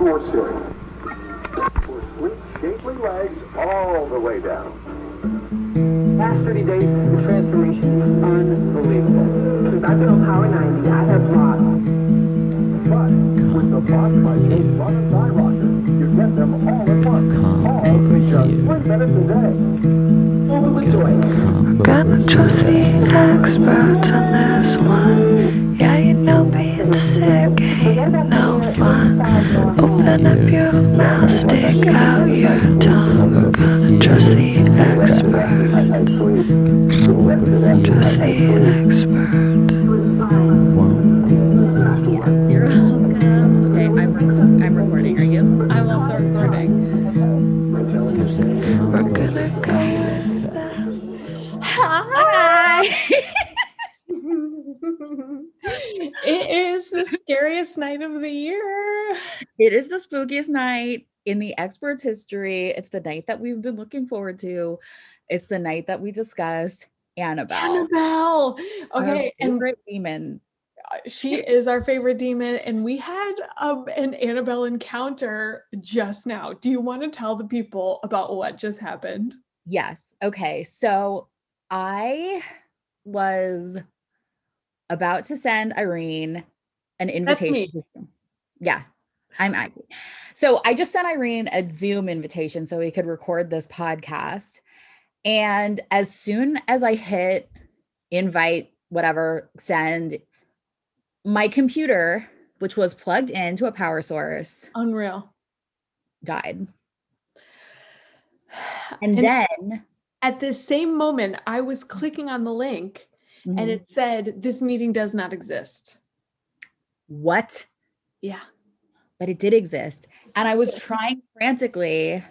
floor ceiling. For sleek, shapely legs all the way down. Past 30 days, the transformation is unbelievable. Since I've been on Power 90, I have lost. But with the Bosch Bicycle Plus and Thigh Rocker, you get them all at once. Come all over for just here. three minutes a day. Over with joy. Come Gonna trust the experts on this one. Yeah, you know being sick ain't no fun. Open up your mouth, stick out your tongue. We're gonna trust the expert. Trust the expert. Yes, you're welcome. Okay, I'm recording. Are you? I'm also recording. We're gonna go. Hi. It is the scariest night of the year. it is the spookiest night in the experts' history. It's the night that we've been looking forward to. It's the night that we discussed Annabelle. Annabelle. Okay, and demon. she is our favorite demon, and we had um, an Annabelle encounter just now. Do you want to tell the people about what just happened? Yes. Okay. So I was about to send Irene an invitation. me. Yeah, I'm Aggie. So I just sent Irene a Zoom invitation so we could record this podcast. And as soon as I hit invite, whatever, send, my computer, which was plugged into a power source, Unreal. died. And, And then at this same moment, I was clicking on the link Mhm. and it said, This meeting does not exist. what? Yeah. but it did exist. And I was trying frantically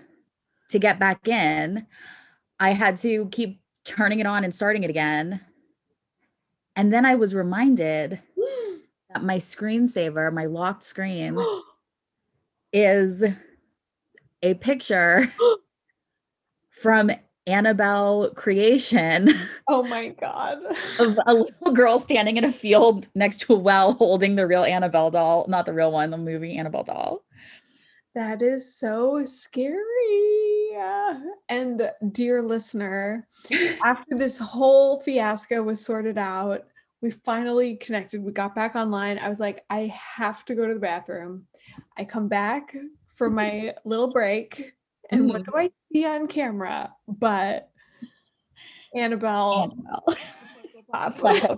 to get back in. I had to keep turning it on and starting it again. And then I was reminded that my screensaver, my locked screen, is a picture from Annabelle creation oh my God. of a little girl standing in a field next to a well holding the real Annabelle doll, not the real one, the movie Annabelle doll. That is so scary. Yeah. And dear listener, after this whole fiasco was sorted out, we finally connected. We got back online. I was like, I have to go to the bathroom. I come back for my little break. And what mm-hmm. do I see on camera? But Annabelle. Annabelle.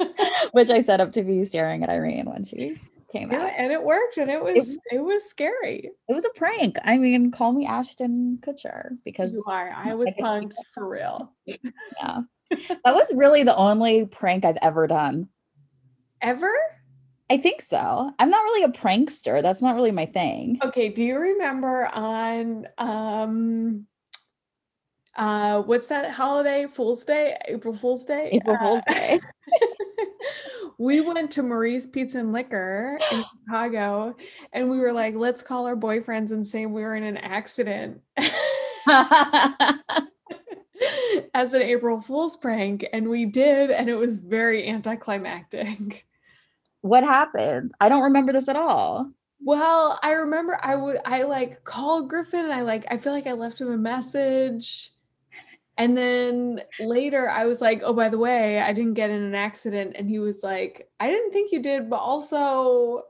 Which I set up to be staring at Irene when she came Yeah, out. and it worked and it was it was scary. It was a prank. I mean, call me Ashton Kutcher because You are. I was I punked for real. yeah, that was really the only prank I've ever done. Ever? I think so. I'm not really a prankster. That's not really my thing. Okay, do you remember on um uh what's that holiday? Fool's Day? April Fool's Day? April Uh, Fool's Day. we went to Marie's Pizza and Liquor in Chicago and we were like, let's call our boyfriends and say we were in an accident as an April Fool's prank. And we did, and it was very anticlimactic. What happened? I don't remember this at all. Well, I remember I would I like called Griffin and I like I feel like I left him a message. And then later I was like, "Oh, by the way, I didn't get in an accident." And he was like, "I didn't think you did, but also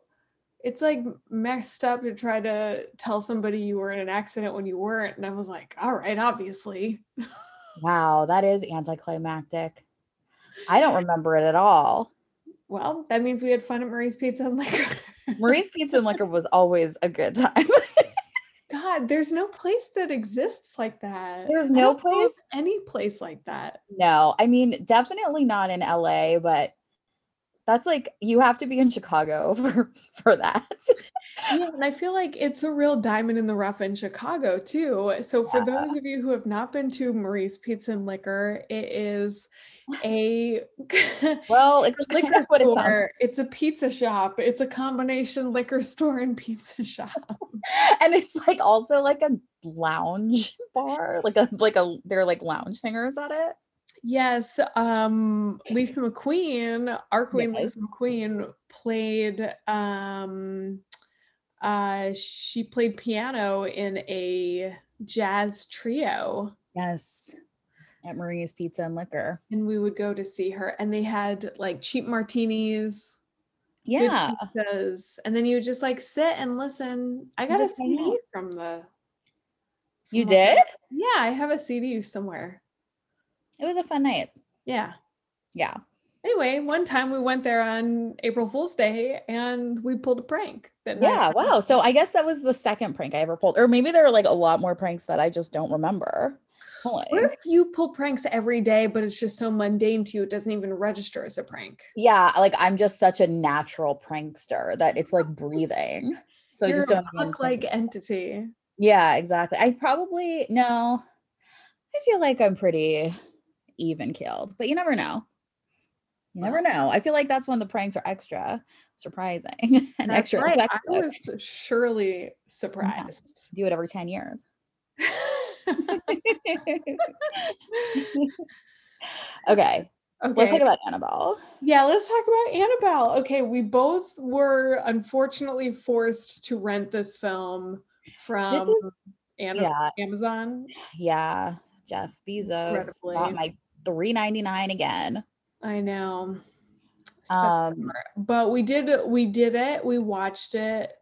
it's like messed up to try to tell somebody you were in an accident when you weren't." And I was like, "All right, obviously." Wow, that is anticlimactic. I don't remember it at all. Well, that means we had fun at Marie's Pizza and Liquor. Marie's Pizza and Liquor was always a good time. God, there's no place that exists like that. There's no don't know of place? any place like that. No, I mean, definitely not in LA, but that's like you have to be in Chicago for for that. Yeah, and I feel like it's a real diamond in the rough in Chicago too. So for those of you who have not been to Marie's Pizza and Liquor, it is a Well, it's liquor kind of what it store. It's a pizza shop. It's a combination liquor store and pizza shop. and it's like also like a lounge bar, like a like a they're like lounge singers at it. Yes, um Lisa McQueen, our queen Lisa McQueen played um uh, she played piano in a jazz trio. Yes. At Marie's Pizza and Liquor. And we would go to see her, and they had like cheap martinis, Yeah. pizzas, and then you would just like sit and listen. I got a CD out. from the. You from all did? Yeah, I have a CD somewhere. It was a fun night. Yeah. Yeah. Anyway, one time we went there on April Fool's Day and we pulled a prank. That night. Yeah. Wow. So I guess that was the second prank I ever pulled. Or maybe there were like a lot more pranks that I just don't remember. What if you pull pranks every day, but it's just so mundane to you, it doesn't even register as a prank? Yeah, like I'm just such a natural prankster that it's like breathing. So I You're just don't even like entity. Yeah, exactly. I probably no. I feel like I'm pretty even keeled, but you never know. You never know. I feel like that's when the pranks are extra surprising and That's extra right. I was surely surprised. Do it every 10 years. okay, Okay. let's talk about Annabelle. Yeah, let's talk about Annabelle. Okay, we both were unfortunately forced to rent this film from is- Ana- Yeah, Amazon. yeah. Jeff Bezos got my 3.99 again. I know. So Um, but we did we did it. We watched it.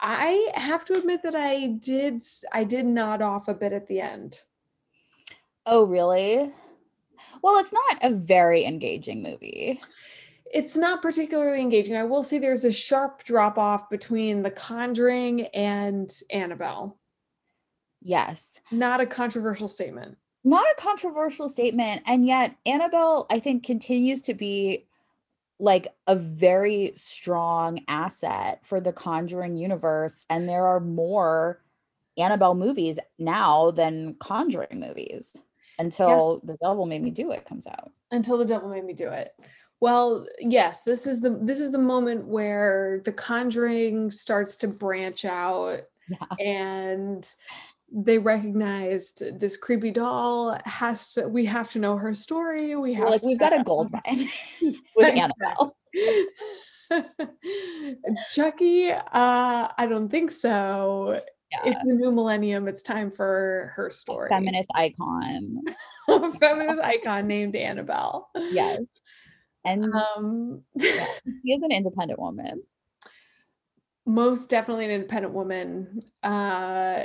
I have to admit that I did I did nod off a bit at the end. Oh, really? Well, it's not a very engaging movie. It's not particularly engaging. I will say there's a sharp drop off between The Conjuring and Annabelle. Yes. Not a controversial statement. Not a controversial statement. And yet, Annabelle, I think, continues to be like a very strong asset for the Conjuring universe. And there are more Annabelle movies now than Conjuring movies until The Devil Made Me Do It comes out. until the devil made me do it well yes this is the this is the moment where the conjuring starts to branch out Yeah. and they recognized this creepy doll has to we have to know her story we have We're like, we've got a gold mine with Annabelle. chucky uh i don't think so Yeah. it's the new millennium it's time for her story Feminist icon. feminist icon named annabelle Yes. And um yeah, she is an independent woman. most definitely an independent woman uh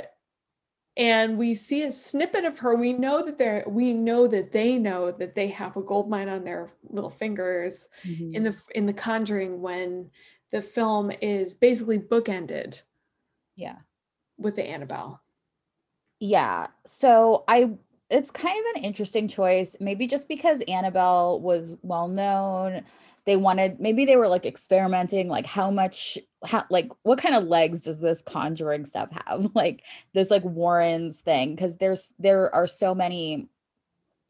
and we see a snippet of her we know that they're we know that they know that they have a gold mine on their little fingers in mm-hmm. the in the conjuring when the film is basically bookended Yeah. with the annabelle Yeah. So I it's kind of an interesting choice, maybe just because Annabelle was well known. They wanted maybe they were like experimenting like how much how like what kind of legs does this conjuring stuff have? Like this like Warren's thing cuz there's there are so many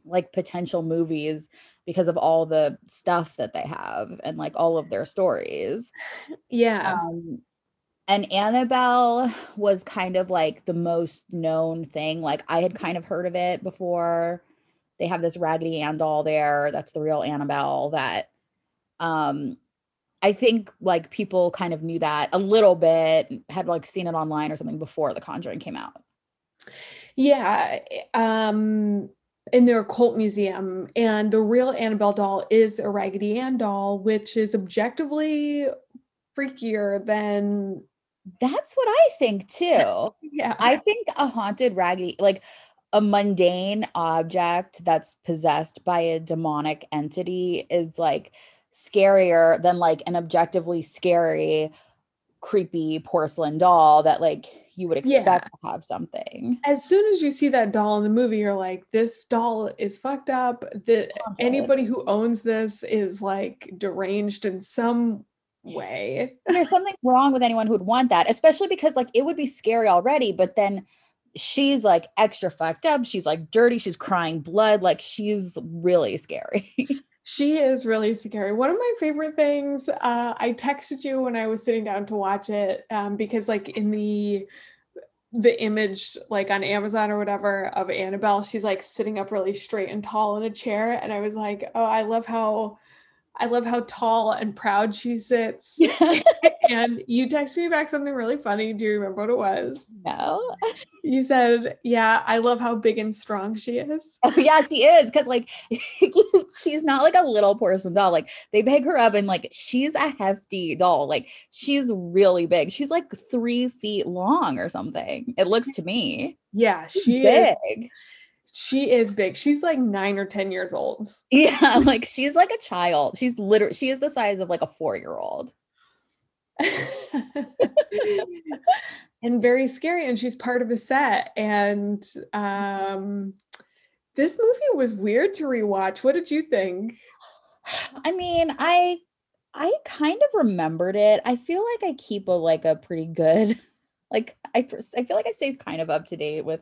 like potential movies because of all the stuff that they have and like all of their stories. yeah Um, and Annabelle was kind of like the most known thing. Like I had kind of heard of it before. They have this Raggedy Ann doll there. That's the real Annabelle. That um, I think like people kind of knew that a little bit, had like seen it online or something before The Conjuring came out. yeah um in their cult museum and the real annabelle doll is a raggedy ann doll which is objectively freakier than That's what I think too. yeah I think a haunted raggedy, like a mundane object that's possessed by a demonic entity, is like scarier than like an objectively scary, creepy porcelain doll that like you would Yeah. expect to have something. as soon as you see that doll in the movie, you're like, this doll is fucked up. Haunted. anybody who owns this is like deranged in some way. There's something wrong with anyone who would want that, especially because like it would be scary already, but then she's like extra fucked up. She's like dirty. She's crying blood. Like she's really scary. She is really scary. One of my favorite things, uh, I texted you when I was sitting down to watch it um, because, like, in the the image like on Amazon or whatever of Annabelle, she's like sitting up really straight and tall in a chair. And I was like, oh, I love how I love how tall and proud she sits. Yeah. and you text me back something really funny. Do you remember what it was? no. You said, Yeah, I love how big and strong she is. Oh yeah, she is because like she's not like a little porcelain doll. Like they pick her up and like she's a hefty doll. Like she's really big. She's like three feet long or something. It looks to me. Yeah, She's big. is. She is big. She's like nine or 10 years old. Yeah, like she's like a child. She's literally she is the size of like a four year old. and very scary. And she's part of the set. And um, this movie was weird to rewatch. What did you think? I mean, I I kind of remembered it. I feel like I keep a like a pretty good like I I feel like I stayed kind of up to date with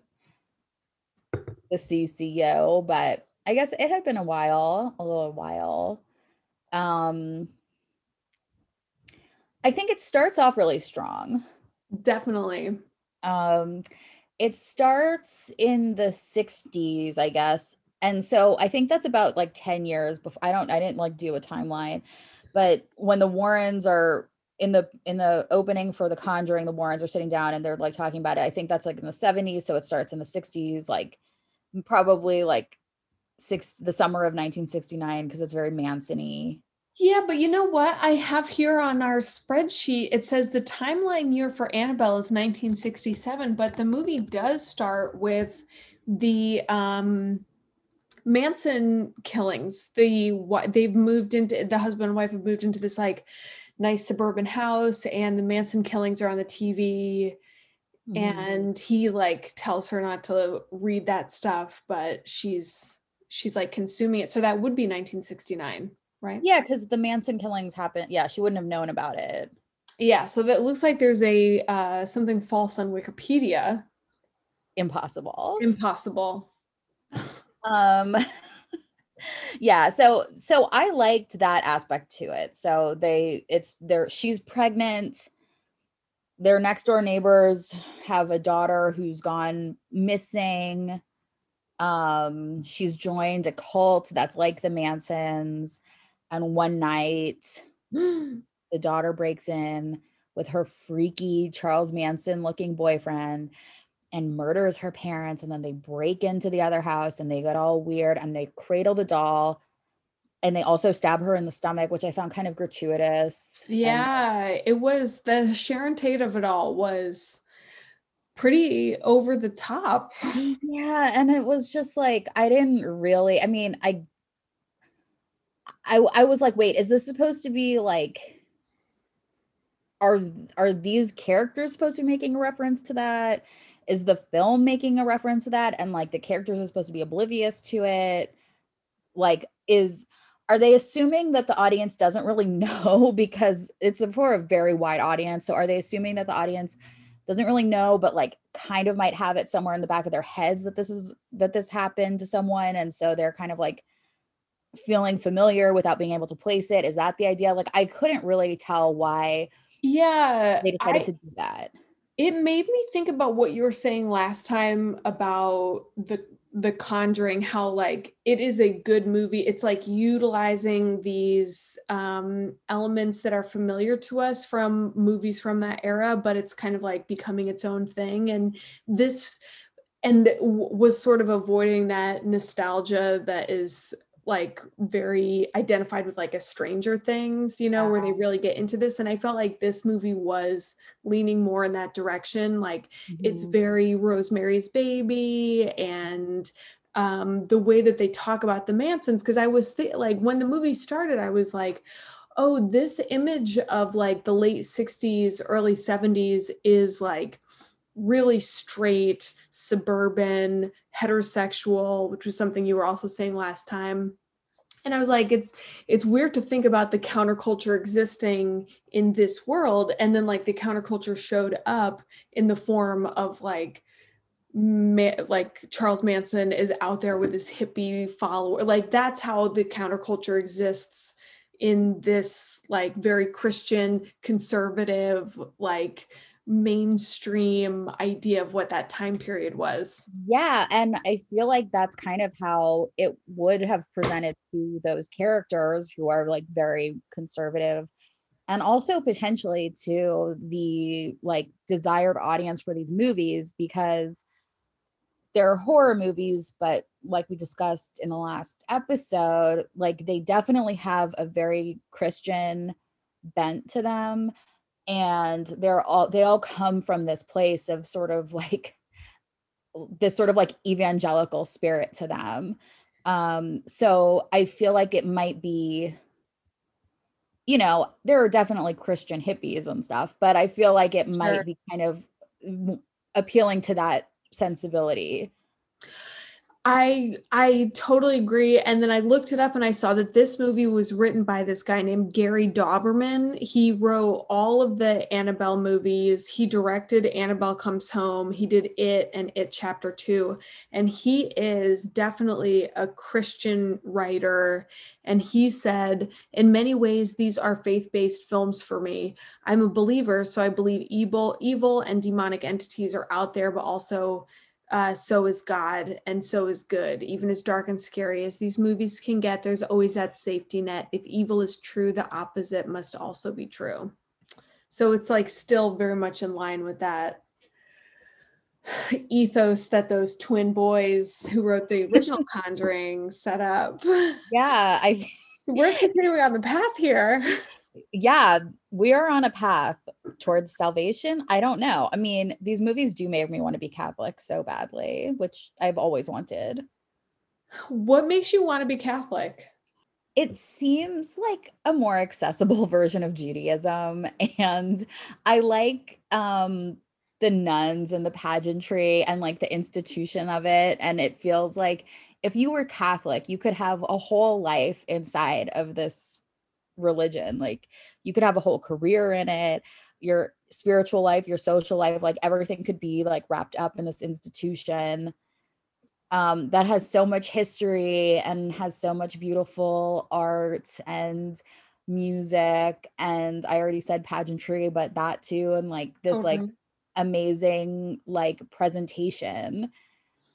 the CCO, but I guess it had been a while, a little while. Um I think it starts off really strong. Definitely. Um it starts in the 60s, I guess. And so I think that's about like 10 years before I don't I didn't like do a timeline. But when the Warrens are in the in the opening for the Conjuring, the Warrens are sitting down and they're like talking about it. I think that's like in the 70s, so it starts in the 60s, like probably like six the summer of 1969 because it's very Manson-y. Yeah, but you know what? I have here on our spreadsheet, it says the timeline year for Annabelle is 1967, but the movie does start with the um Manson killings. The what they've moved into the husband and wife have moved into this like nice suburban house and the Manson killings are on the TV Mm-hmm. and he like tells her not to read that stuff, but she's she's like consuming it. So that would be 1969, right? Yeah, because the Manson killings happened. Yeah, she wouldn't have known about it. Yeah, so that looks like there's a uh, something false on Wikipedia. Impossible. Impossible. um yeah so so i liked that aspect to it so they it's there she's pregnant their next door neighbors have a daughter who's gone missing. Um she's joined a cult that's like the mansons. And one night the daughter breaks in with her freaky charles manson looking boyfriend and murders her parents. And then they break into the other house and they get all weird and they cradle the doll and they also stab her in the stomach which i found kind of gratuitous and- Yeah, it was the Sharon Tate of it all was pretty over the top. yeah and it was just like i didn't really i mean i i i was like wait is this supposed to be like are are these characters supposed to be making a reference to that? Is the film making a reference to that? And like the characters are supposed to be oblivious to it. Like is are they assuming that the audience doesn't really know? Because it's for a very wide audience. So are they assuming that the audience doesn't really know but like kind of might have it somewhere in the back of their heads that this is that this happened to someone? And so they're kind of like feeling familiar without being able to place it. Is that the idea? Like i couldn't really tell why Yeah, they decided I- to do that. It made me think about what you were saying last time about the the conjuring how like it is a good movie. It's like utilizing these um elements that are familiar to us from movies from that era but it's kind of like becoming its own thing. And this and was sort of avoiding that nostalgia that is like very identified with like a stranger things you know where they really get into this and i felt like this movie was leaning more in that direction like it's Mhm. very Rosemary's Baby and um, the way that they talk about the Mansons. Because I was th- like, when the movie started, I was like, oh, this image of like the late 60s, early 70s is like really straight, suburban, heterosexual, which was something you were also saying last time. And I was like, it's it's weird to think about the counterculture existing in this world, and then like the counterculture showed up in the form of like Ma- like Charles Manson is out there with his hippie follower. Like that's how the counterculture exists in this like very Christian, conservative, like mainstream idea of what that time period was. Yeah, and I feel like that's kind of how it would have presented to those characters who are like very conservative and also potentially to the like desired audience for these movies because they're horror movies but like we discussed in the last episode like they definitely have a very christian bent to them and they're all they all come from this place of sort of like this sort of like evangelical spirit to them um so i feel like it might be you know there are definitely christian hippies and stuff but i feel like it might Sure. be kind of appealing to that sensibility I I totally agree. And then I looked it up and I saw that this movie was written by this guy named Gary Dauberman. He wrote all of the Annabelle movies. He directed Annabelle Comes Home. He did It and It Chapter 2. And he is definitely a Christian writer. And he said, in many ways, these are faith-based films for me. I'm a believer, so I believe evil, evil and demonic entities are out there, but also uh, so is God and so is good. Even as dark and scary as these movies can get, there's always that safety net. If evil is true, the opposite must also be true. So it's like still very much in line with that ethos that those twin boys who wrote the original Conjuring set up. yeah i We're continuing on the path here. yeah we are on a path towards salvation. I don't know. I mean these movies do make me want to be catholic so badly which i've always wanted. What makes you want to be Catholic? it seems like a more accessible version of Judaism and I like um the nuns and the pageantry and like the institution of it and it feels like if you were Catholic you could have a whole life inside of this religion like you could have a whole career in it your spiritual life your social life like everything could be like wrapped up in this institution. Um, that has so much history and has so much beautiful art and music and i already said pageantry but that too and like this like amazing like presentation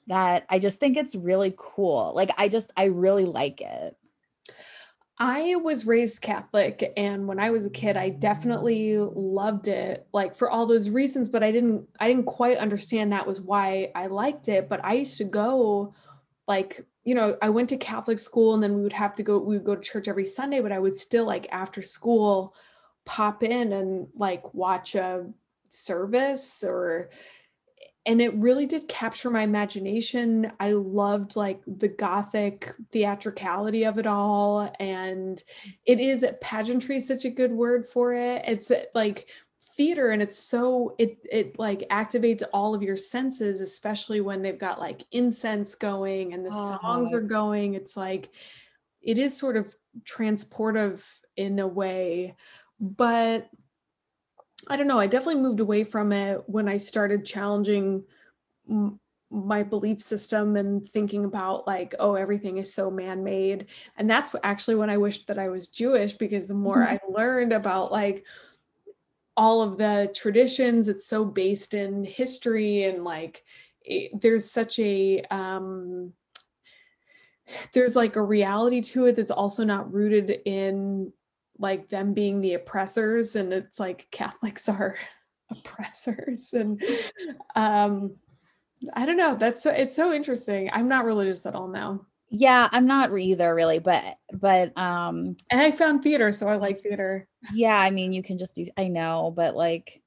that i just think it's really cool like i just i really like it I was raised Catholic, and when I was a kid, I definitely loved it, like for all those reasons. But I didn't, I didn't quite understand that was why I liked it. But I used to go, like, you know, I went to Catholic school, and then we would have to go, we would go to church every Sunday. But I would still like after school, pop in and like watch a service or and it really did capture my imagination. I loved like the gothic theatricality of it all. And it is pageantry is such a good word for it. It's like theater and it's so it it like activates all of your senses, especially when they've got like incense going and the songs Oh. are going. It's like it is sort of transportive in a way, but I don't know. I definitely moved away from it when I started challenging m- my belief system and thinking about like, oh, everything is so man-made. And that's actually when I wished that I was Jewish because the more I learned about like all of the traditions, it's so based in history and like it, there's such a um there's like a reality to it that's also not rooted in like them being the oppressors and it's like catholics are oppressors and um i don't know that's so it's so interesting. I'm not religious at all now. Yeah i'm not either really but but um and i found theater so i like theater. Yeah i mean you can just do i know but like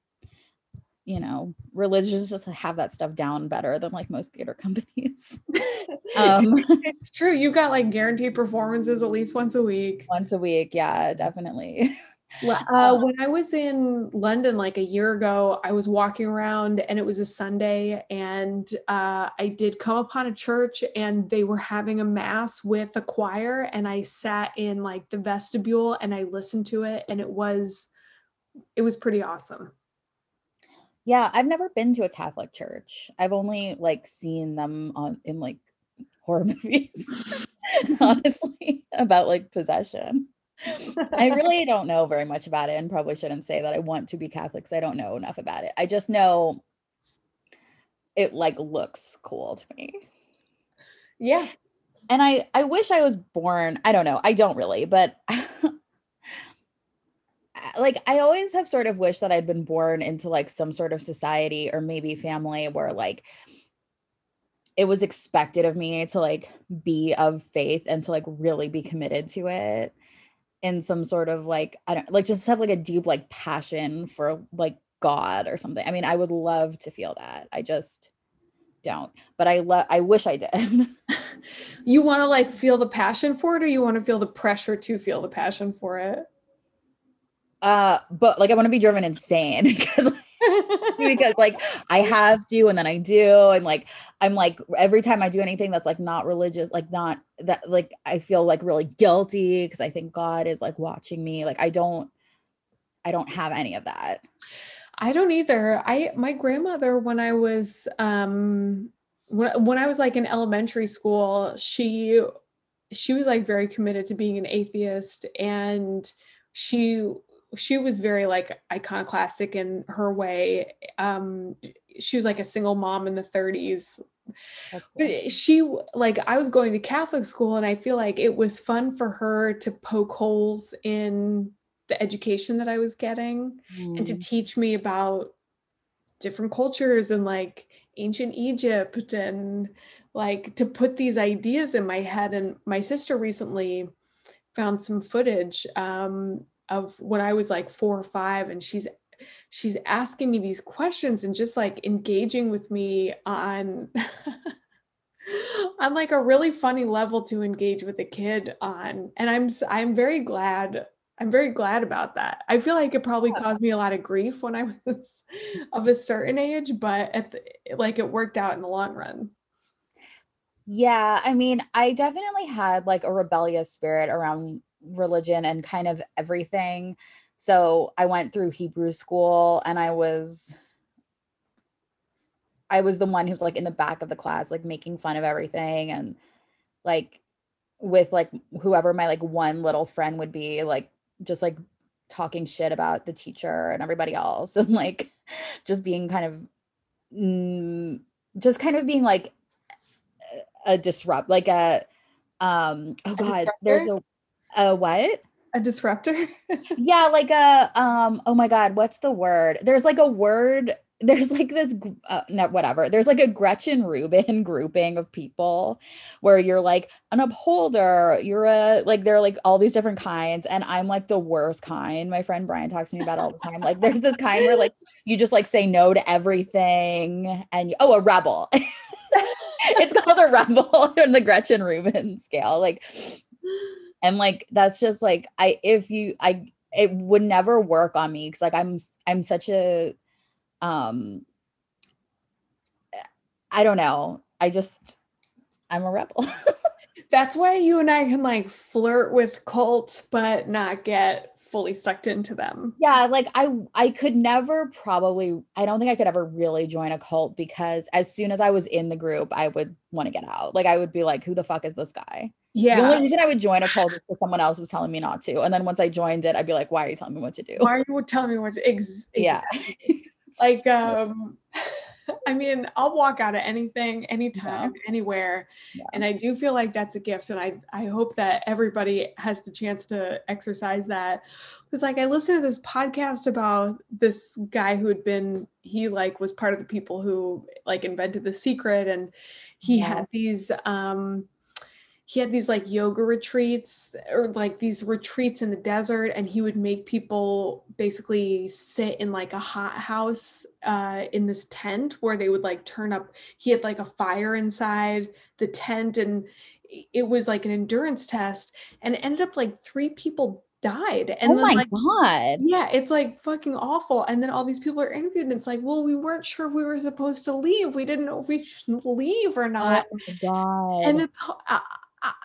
you know religions just have that stuff down better than like most theater companies. Um it's true You've got like guaranteed performances at least once a week. Once a week yeah definitely. Uh, when I was in London like a year ago, I was walking around and it was a Sunday, and uh, I did come upon a church and they were having a mass with a choir, and I sat in like the vestibule and I listened to it, and it was it was pretty awesome. Yeah i've never been to a catholic church i've only like seen them on in like horror movies honestly about like possession I really don't know very much about it and probably shouldn't say that I want to be Catholic because I don't know enough about it. I just know it like looks cool to me. Yeah. And I I wish I was born, I don't know, I don't really, but like I always have sort of wished that I'd been born into like some sort of society or maybe family where like it was expected of me to like be of faith and to like really be committed to it in some sort of like I don't like just have like a deep like passion for like God or something. I mean, I would love to feel that. I just don't. But I love I wish I did. You want to like feel the passion for it or you want to feel the pressure to feel the passion for it? Uh but like I want to be driven insane because because like I have to and then I do and like I'm like every time I do anything that's like not religious like not that like I feel like really guilty because I think God is like watching me like I don't I don't have any of that. I don't either. I my grandmother when I was um when, when I was like in elementary school, she she was like very committed to being an atheist and she she was very like iconoclastic in her way. Um she was like a single mom in the 30s. That's But she like I was going to Catholic school and I feel like it was fun for her to poke holes in the education that I was getting and to Mm. teach me about different cultures and like ancient Egypt and like to put these ideas in my head. And my sister recently found some footage um, of when I was like four or five, and she's she's asking me these questions and just like engaging with me on on like a really funny level to engage with a kid on and i'm i'm very glad i'm very glad about that. I feel like it probably caused me a lot of grief when i was of a certain age but at the, like it worked out in the long run. Yeah, I mean, I definitely had like a rebellious spirit around religion and kind of everything. So I went through Hebrew school and I was I was the one who's like in the back of the class, like making fun of everything and like with like whoever my like one little friend would be, like just like talking shit about the teacher and everybody else and like just being kind of mm, just kind of being like a disrupt like a um oh god there's a a what? A disruptor? Yeah like a um oh my god what's the word? There's like a word there's like this uh, no whatever. There's like a gretchen rubin grouping of people where you're like an upholder you're a like there are like all these different kinds and i'm like the worst kind. My friend brian talks to me about all the time. Like there's this kind where like you just like say no to everything and you, oh a rebel. It's called a rebel on the gretchen rubin scale. Like and like that's just like i if you i it would never work on me because like i'm i'm such a um i don't know. I just i'm a rebel. That's why you and i can like flirt with cults but not get fully sucked into them. Yeah like i i could never probably i don't think i could ever really join a cult because as soon as i was in the group i would want to get out. Like i would be like who the fuck is this guy the only reason i would join a cult is because someone else was telling me not to and then once i joined it i'd be like why are you telling me what to do? Why are you telling me what to ex- yeah. like um i mean i'll walk out of anything anytime anywhere Yeah. and i do feel like that's a gift and i i hope that everybody has the chance to exercise that because like i listened to this podcast about this guy who had been he like was part of the people who like invented the secret and he Yeah. had these um he had these like yoga retreats or like these retreats in the desert and he would make people basically sit in like a hot house uh, in this tent where they would like turn up he had like a fire inside the tent and it was like an endurance test and it ended up like three people died and oh then my like god yeah, it's like fucking awful. And then all these people are interviewed, and it's like, well, we weren't sure if we were supposed to leave. We didn't know if we should leave or not. oh my god And it's h- I, I,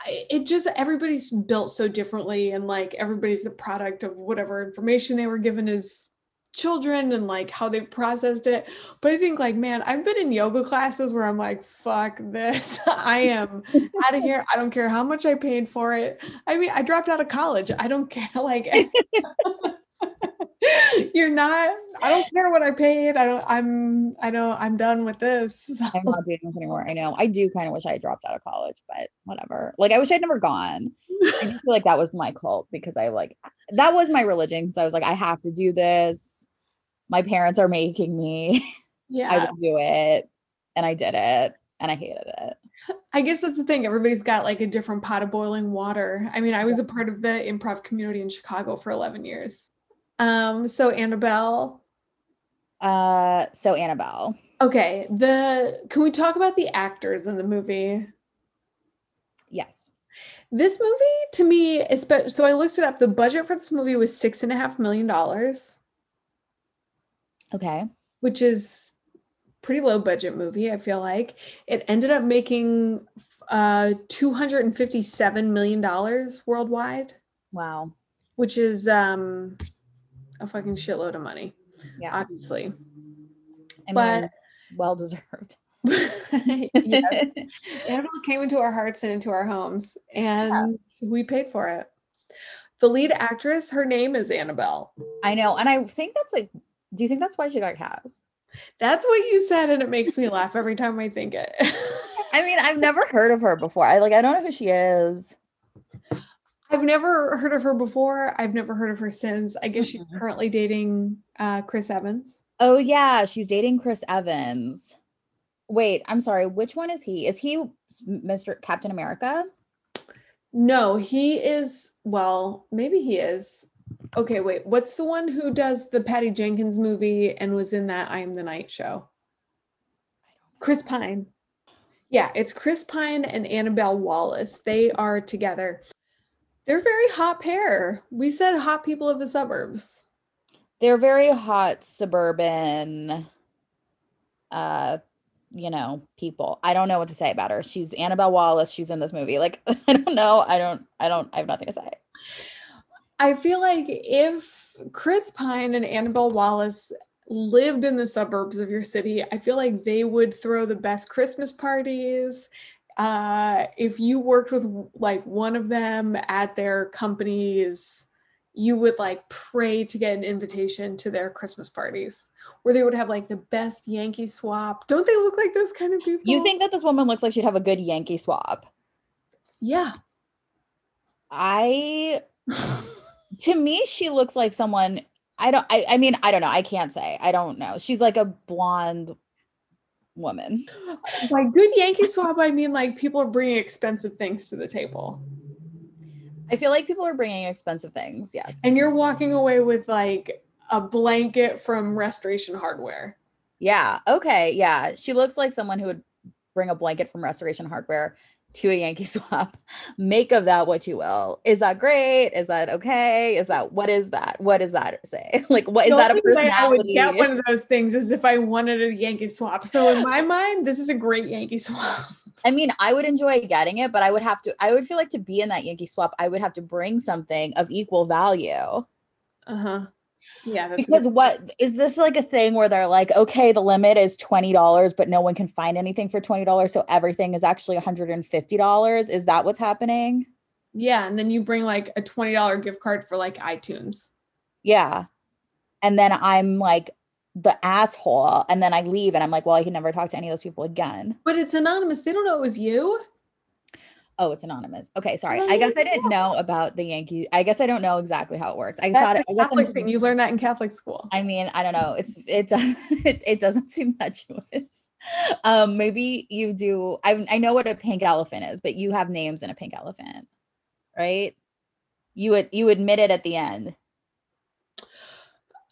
it just everybody's built so differently, and like everybody's the product of whatever information they were given as children and like how they processed it. But I think like, man, I've been in yoga classes where I'm like, fuck this. I am out of here. I don't care how much I paid for it. I mean, I dropped out of college. I don't care. Like you're not, I don't care what I paid. I don't, I'm, I don't, I'm done with this. I'm not doing this anymore. I know. I do kind of wish I had dropped out of college, but whatever. Like I wish I'd never gone. I feel like that was my cult because I like that was my religion because I was like, I have to do this. My parents are making me. Yeah i do it. And I did it. And I hated it. I guess that's the thing. Everybody's got like a different pot of boiling water. I mean, I was a part of the improv community in Chicago for 11 years. Um, so Annabelle, Uh so Annabelle. okay, the can we talk about the actors in the movie? Yes. This movie to me, especially so I looked it up. The budget for this movie was six and a half million dollars, Okay. which is pretty low budget movie, I feel like. It ended up making uh 257 million dollars worldwide, Wow. which is um a fucking shitload of money, Yeah. obviously. I but- mean, well deserved. yes. Annabelle came into our hearts and into our homes, and we paid for it. The lead actress, her name is Annabelle. I know. And I think that's like, do you think that's why she got cast? That's what you said, and it makes me laugh every time I think it. I mean, I've never heard of her before. I like I don't know who she is. I've never heard of her before. I've never heard of her since. I guess she's Mhm. currently dating uh, Chris Evans. Oh yeah, she's dating Chris Evans. Wait, I'm sorry. Which one is he? Is he Mr. Captain America? No, he is. Well, maybe he is. Okay, wait. What's the one who does the Patty Jenkins movie and was in that I Am the Night show? Chris Pine. Yeah, it's Chris Pine and Annabelle Wallis. They are together. They're very hot pair. We said hot people of the suburbs. They're very hot suburban uh you know, people. I don't know what to say about her. She's Annabelle Wallis. She's in this movie. Like I don't know. I don't I don't I have nothing to say. I feel like if Chris Pine and Annabelle Wallis lived in the suburbs of your city, I feel like they would throw the best Christmas parties. Uh, if you worked with like one of them at their companies, you would like pray to get an invitation to their Christmas parties where they would have like the best Yankee swap. Don't they look like those kind of people? You think that this woman looks like she'd have a good Yankee swap? Yeah. I to me she looks like someone I don't I, I mean I don't know I can't say I don't know she's like a blonde woman. By good Yankee swap, I mean like people are bringing expensive things to the table. I feel like people are bringing expensive things yes. And you're walking away with like a blanket from restoration hardware. Yeah okay yeah. She looks like someone who would bring a blanket from restoration hardware to a Yankee swap make of that what you will is that great is that okay is that what is that what does that say like what is The that a way I would personality get one of those things is if I wanted a Yankee swap. So in my mind, this is a great Yankee swap. I mean, I would enjoy getting it, but I would have to, I would feel like to be in that Yankee swap, I would have to bring something of equal value. Uh-huh. Yeah, Because what is this like a thing where they're like, okay, the limit is $20, but no one can find anything for $20. So everything is actually $150. Is that what's happening? yeah, and then you bring like a $20 gift card for like iTunes. Yeah. And then I'm like the asshole. And then I leave and I'm like, well, I can never talk to any of those people again. But it's anonymous. They don't know it was you. Oh, it's anonymous. Okay, sorry. I guess I didn't know about the Yankee. I guess I don't know exactly how it works. I That's thought a I guess I'm Catholic thing. You learned that in Catholic school. I mean, I don't know. It's it it, it doesn't seem that Jewish. Um, maybe you do. I I know what a pink elephant is, but you have names in a pink elephant, right? You would you admit it at the end.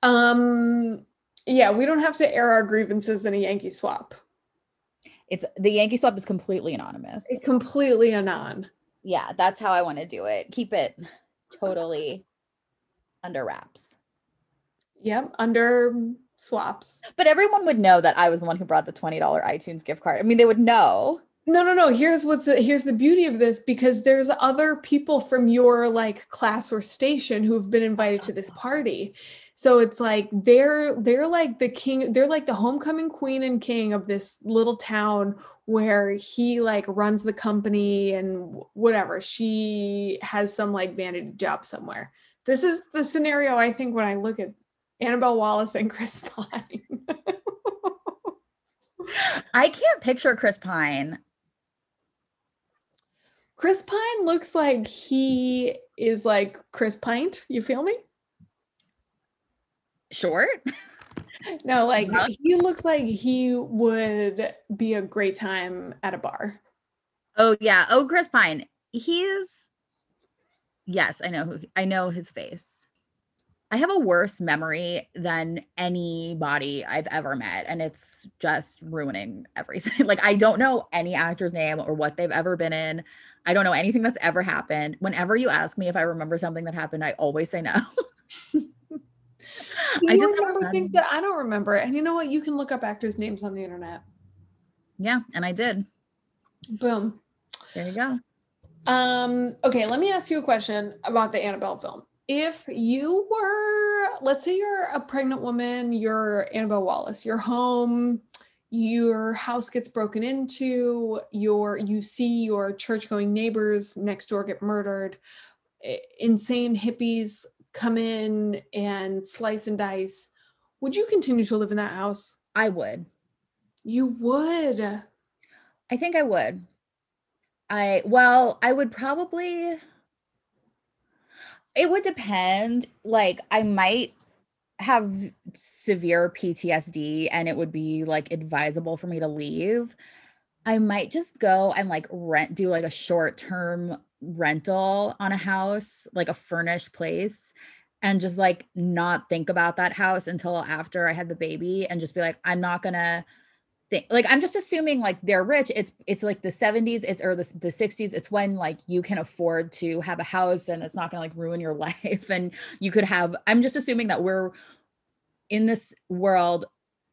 Um, yeah, we don't have to air our grievances in a Yankee swap. It's the Yankee swap is completely anonymous. It's completely anon. Yeah, that's how I want to do it. Keep it totally under wraps. Yep, under swaps. But everyone would know that I was the one who brought the $20 iTunes gift card. I mean, they would know. No, no, no. Here's what's the here's the beauty of this because there's other people from your like class or station who have been invited to this oh. party. So it's like they're they're like the king, they're like the homecoming queen and king of this little town where he like runs the company and whatever. She has some like vanity job somewhere. This is the scenario I think when I look at Annabelle Wallis and Chris Pine. I can't picture Chris Pine. Chris Pine looks like he is like Chris Pint. You feel me? Short. No, like Yeah. he looks like he would be a great time at a bar. Oh yeah. Oh, Chris Pine. He's yes, I know who I know his face. I have a worse memory than anybody I've ever met, and it's just ruining everything. like I don't know any actor's name or what they've ever been in. I don't know anything that's ever happened. Whenever you ask me if I remember something that happened, I always say no. I just remember things that I don't remember. And you know what? You can look up actors' names on the internet. yeah, and I did. Boom. There you go. Um, okay, let me ask you a question about the Annabelle film. If you were, let's say you're a pregnant woman, you're Annabelle Wallis, you're home, your house gets broken into, your you see your church-going neighbors next door get murdered, insane hippies come in and slice and dice. Would you continue to live in that house? I would. You would. I think I would. I well, I would probably it would depend. Like I might have severe PTSD and it would be like advisable for me to leave. I might just go and like rent do like a short-term rental on a house, like a furnished place and just like not think about that house until after I had the baby and just be like I'm not to think like i'm just assuming like they're rich it's it's like the 70s it's or the, the 60s it's when like you can afford to have a house and it's not to like ruin your life and you could have i'm just assuming that we're in this world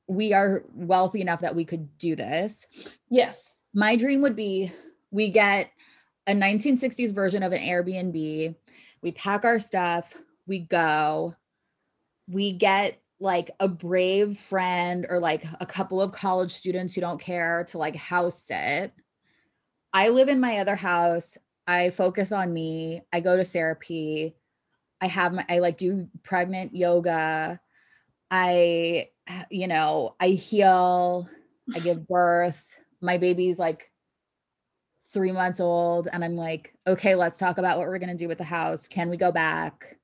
we are wealthy enough that we could do this Yes. my dream would be we get a 1960s version of an Airbnb. We pack our stuff, we go, we get like a brave friend or like a couple of college students who don't care to like house sit. I live in my other house. I focus on me. I go to therapy. I have my, I like do pregnant yoga. I, you know, I heal. I give birth. My baby's like three months old. And I'm like, okay, let's talk about what we're going to do with the house. Can we go back?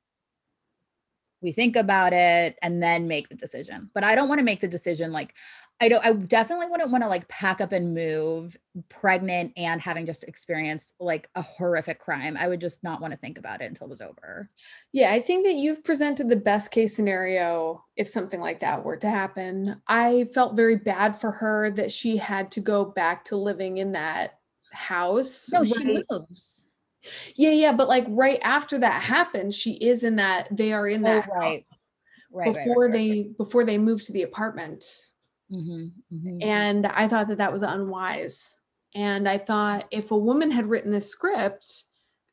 We think about it and then make the decision. But I don't want to make the decision like, I don't, I definitely wouldn't want to like pack up and move pregnant and having just experienced like a horrific crime. I would just not want to think about it until it was over. Yeah, I think that you've presented the best case scenario if something like that were to happen. I felt very bad for her that she had to go back to living in that house. No, she right? moves. Yeah, yeah, but like right after that happens, she is in that they are in Oh, that right. house Right. right, before right, right, they before they move to the apartment. Mhm, mhm. And I thought that that was unwise. And I thought if a woman had written this script,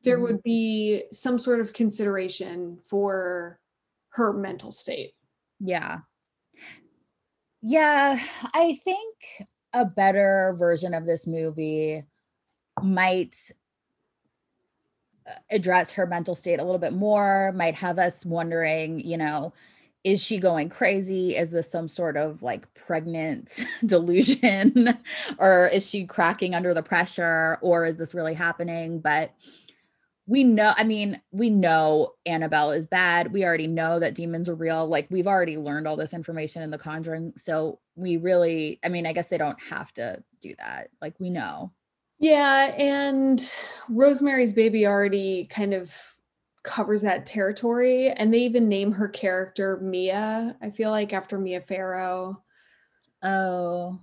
there Mhm. would be some sort of consideration for her mental state. Yeah. Yeah, I think a better version of this movie might uh, address her mental state a little bit more, might have us wondering, you know, is she going crazy? Is this some sort of like pregnant delusion? or is she cracking under the pressure? Or is this really happening? But we know i mean we know annabelle is bad we already know that demons are real like we've already learned all this information in the conjuring so we really i mean i guess they don't have to do that like we know Yeah, and Rosemary's Baby already kind of covers that territory. And they even name her character Mia, I feel like after Mia Farrow. oh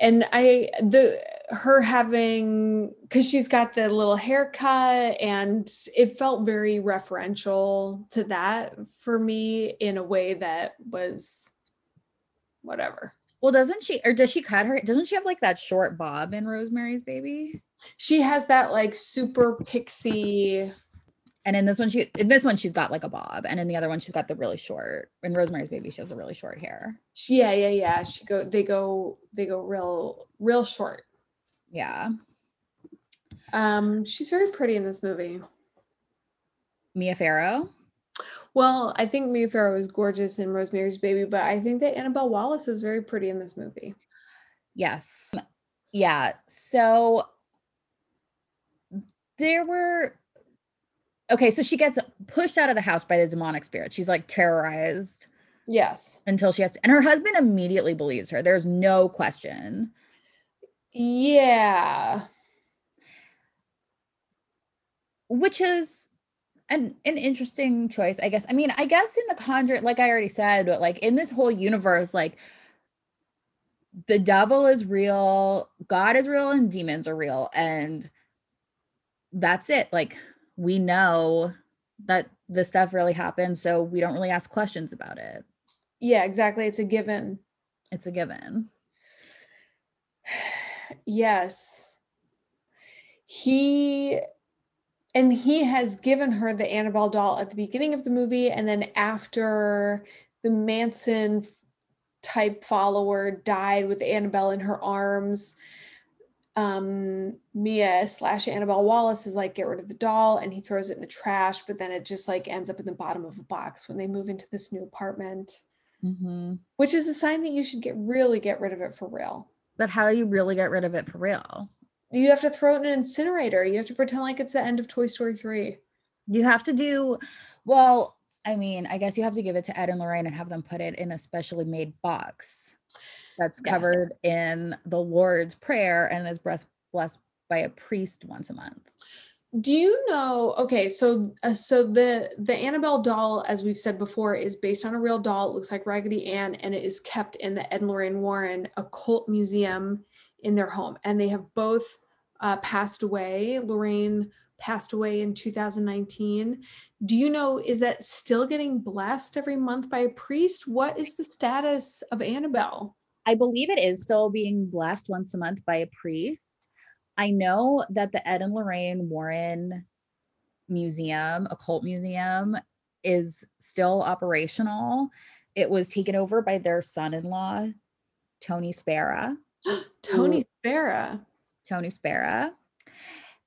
and I the her having because she's got the little haircut and it felt very referential to that for me in a way that was whatever. Well doesn't she or does she cut her doesn't she have like that short bob in rosemary's baby She has that like super pixie And in this one, she in this one she's got like a bob, and in the other one she's got the really short. In Rosemary's Baby, she has the really short hair. She- yeah, yeah, yeah. She go. They go. They go real, real short. Yeah, Um, she's very pretty in this movie. Mia Farrow. Well, I think Mia Farrow is gorgeous in Rosemary's Baby, but I think that Annabelle Wallis is very pretty in this movie. Yes. Yeah. So there were okay, so she gets pushed out of the house by the demonic spirit. She's like terrorized Yes. until she has to, and her husband immediately believes her. There's no question. Yeah. Which is an an interesting choice, I guess. I mean, I guess in the conjuring, like I already said, but like in this whole universe, like the devil is real, God is real, and demons are real. And that's it. Like we know that this stuff really happens, so we don't really ask questions about it. Yeah, exactly. It's a given. It's a given. Yes. He and he has given her the Annabelle doll at the beginning of the movie and then after the Manson type follower died with Annabelle in her arms um Mia slash Annabelle Wallis is like get rid of the doll and he throws it in the trash but then it just like ends up in the bottom of a box when they move into this new apartment. Hmm which is a sign that you should get really get rid of it for real. But how do you really get rid of it for real? You have to throw it in an incinerator. You have to pretend like it's the end of Toy Story 3. You have to do well. I mean, I guess you have to give it to Ed and Lorraine and have them put it in a specially made box that's Yes. covered in the Lord's Prayer and is blessed blessed by a priest once a month. Do you know? Okay, so uh, so the the Annabelle doll, as we've said before, is based on a real doll. It looks like Raggedy Ann, and it is kept in the Ed and Lorraine Warren Occult Museum in their home. And they have both uh, passed away. Lorraine passed away in 2019. Do you know? Is that still getting blessed every month by a priest? What is the status of Annabelle? I believe it is still being blessed once a month by a priest. I know that the Ed and Lorraine Warren Museum, occult museum, is still operational. It was taken over by their son-in-law, Tony Spera. Tony Farah. Tony Spera.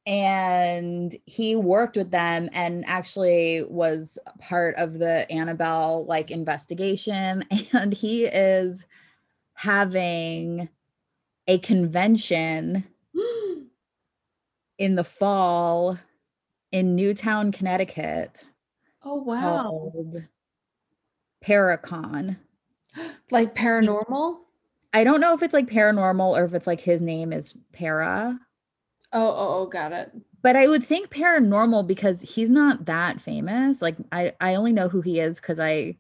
And he worked with them and actually was part of the Annabelle like investigation. And he is having a convention in the fall in Newtown, Connecticut Oh wow. called Paracon. Like paranormal? I don't know if it's like paranormal or if it's like his name is Para. Oh, oh, oh, got it. but I would think paranormal because he's not that famous. Like I I only know who he is because I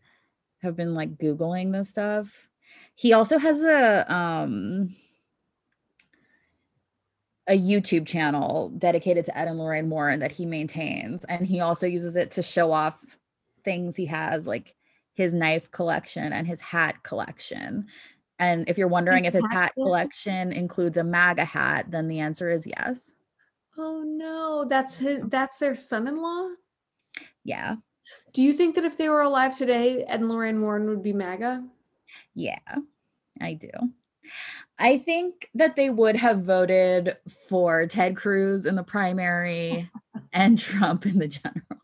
have been like googling this stuff. He also has a um a YouTube channel dedicated to Ed and Lorraine Warren that he maintains, and he also uses it to show off things he has, like his knife collection and his hat collection. And if you're wondering if his hat collection? includes a MAGA hat, then the answer is yes. Oh no, that's his that's their son-in-law? Yeah. Do you think that if they were alive today, Ed and Lorraine Warren would be MAGA? Yeah, I do. I think that they would have voted for Ted Cruz in the primary and Trump in the general.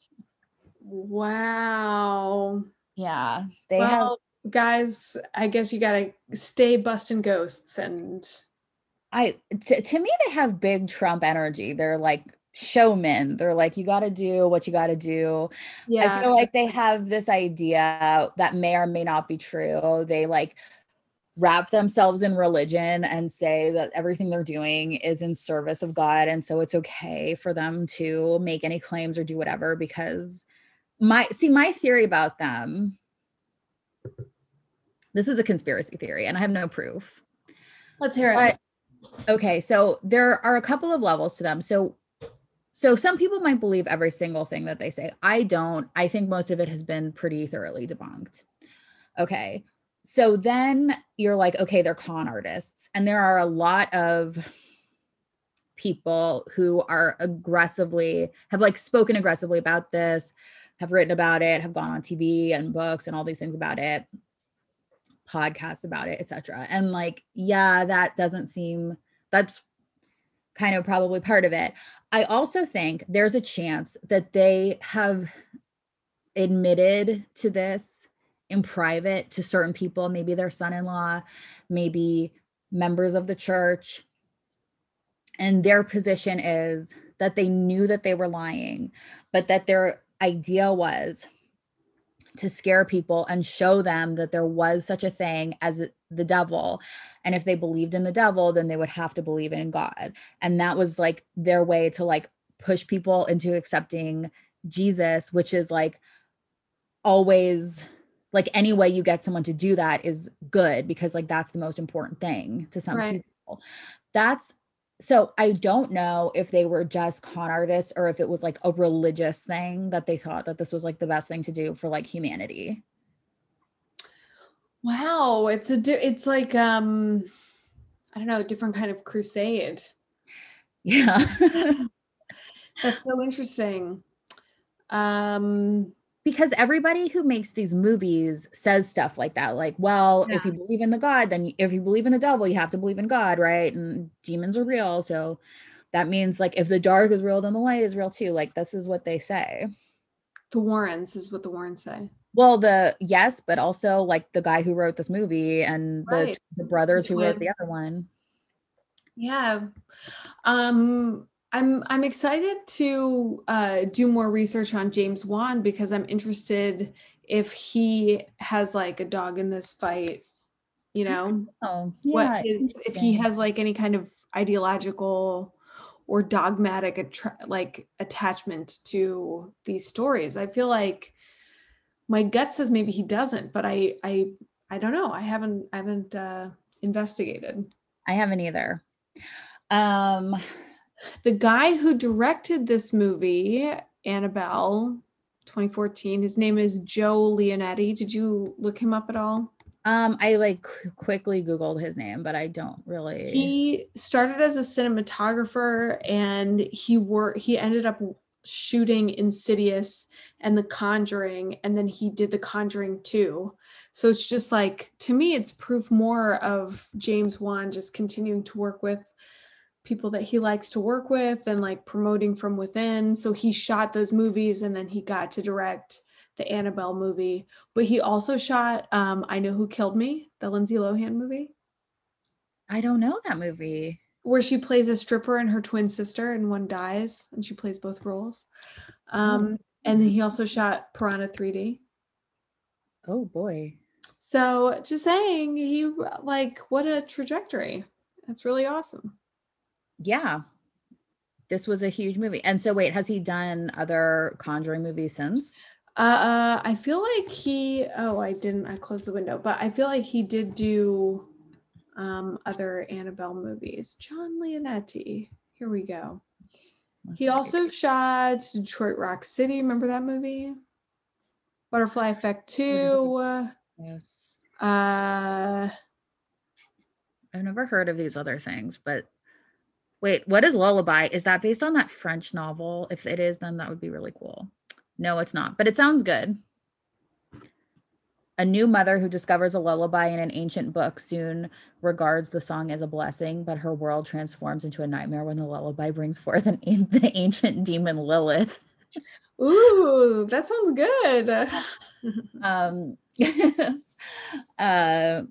Wow. Yeah, they have. well, guys, I guess you gotta stay busting ghosts and I to, to me they have big Trump energy. They're like showmen. They're like you got to do what you got to do. yeah. I feel like they have this idea that may or may not be true. They like wrap themselves in religion and say that everything they're doing is in service of God. And so it's okay for them to make any claims or do whatever because my see, my theory about them. This is a conspiracy theory and I have no proof. Let's hear it. But okay, so there are a couple of levels to them. So so some people might believe every single thing that they say. I don't. I think most of it has been pretty thoroughly debunked. Okay. So then you're like, okay, they're con artists. And there are a lot of people who are aggressively have like spoken aggressively about this, have written about it, have gone on TV and books and all these things about it, podcasts about it, etc. And like, yeah, that doesn't seem that's kind of probably part of it. I also think there's a chance that they have admitted to this in private to certain people, maybe their son in law, maybe members of the church. And their position is that they knew that they were lying, but that their idea was to scare people and show them that there was such a thing as the devil. And if they believed in the devil, then they would have to believe in God. And that was like their way to like push people into accepting Jesus, which is like always like any way you get someone to do that is good because like that's the most important thing to some Right. people. That's so I don't know if they were just con artists or if it was like a religious thing that they thought that this was like the best thing to do for like humanity. Wow, it's a di- it's like um I don't know, a different kind of crusade. Yeah. That's so interesting. Um because everybody who makes these movies says stuff like that like well if you believe in the god then if you believe in the devil you have to believe in god right and demons are real so that means like if the dark is real then the light is real too like this is what they say the Warrens is what the Warrens say. well the yes but also like the guy who wrote this movie and the, Right. the brothers who wrote the other one Yeah. Um I'm I'm excited to uh do more research on James Wan because I'm interested if he has like a dog in this fight, you know, oh what is if he has like any kind of ideological or dogmatic attra- like attachment to these stories. I feel like my gut says maybe he doesn't, but I I I don't know. I haven't I haven't uh investigated. i haven't either um the guy who directed this movie, Annabelle 2014, his name is Joe Leonetti. Did you look him up at all? um i like quickly googled his name but i don't really He started as a cinematographer and he worked, he ended up shooting Insidious and The Conjuring and then he did The Conjuring 2. So it's just like to me it's proof more of James Wan just continuing to work with people that he likes to work with and like promoting from within. So he shot those movies and then he got to direct the Annabelle movie. But he also shot um, I Know Who Killed Me, the Lindsay Lohan movie, i don't know that movie where she plays a stripper and her twin sister and one dies and she plays both roles. Um, and then he also shot Piranha 3D. oh boy So just saying, he like what a trajectory. That's really awesome. Yeah this was a huge movie and so wait has he done other conjuring movies since Uh, I feel like he. Oh, I didn't. I closed the window, but I feel like he did do um, other Annabelle movies. John Leonetti. Here we go. He also shot Detroit Rock City. Remember that movie? Butterfly Effect Two. Uh, yes uh, i've never heard of these other things but wait what is lullaby is that based on that french novel if it is then that would be really cool no it's not but it sounds good a new mother who discovers a lullaby in an ancient book soon regards the song as a blessing, but her world transforms into a nightmare when the lullaby brings forth an, the ancient demon Lilith. ooh, that sounds good. Um, uh,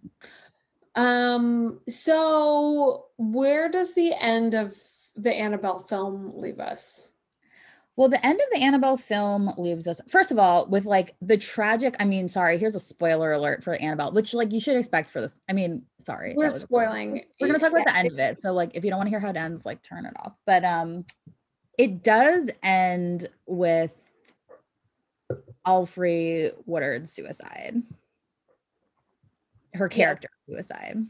Um, so where does the end of the Annabelle film leave us? well, the end of the Annabelle film leaves us, first of all, with like the tragic. I mean, sorry, here's a spoiler alert for Annabelle, which like you should expect for this. I mean, sorry, We're spoiling. we're gonna talk about the end of it. So like if you don't want to hear how it ends, like turn it off. But um it does end with Alfre Woodard's suicide. Her character suicide.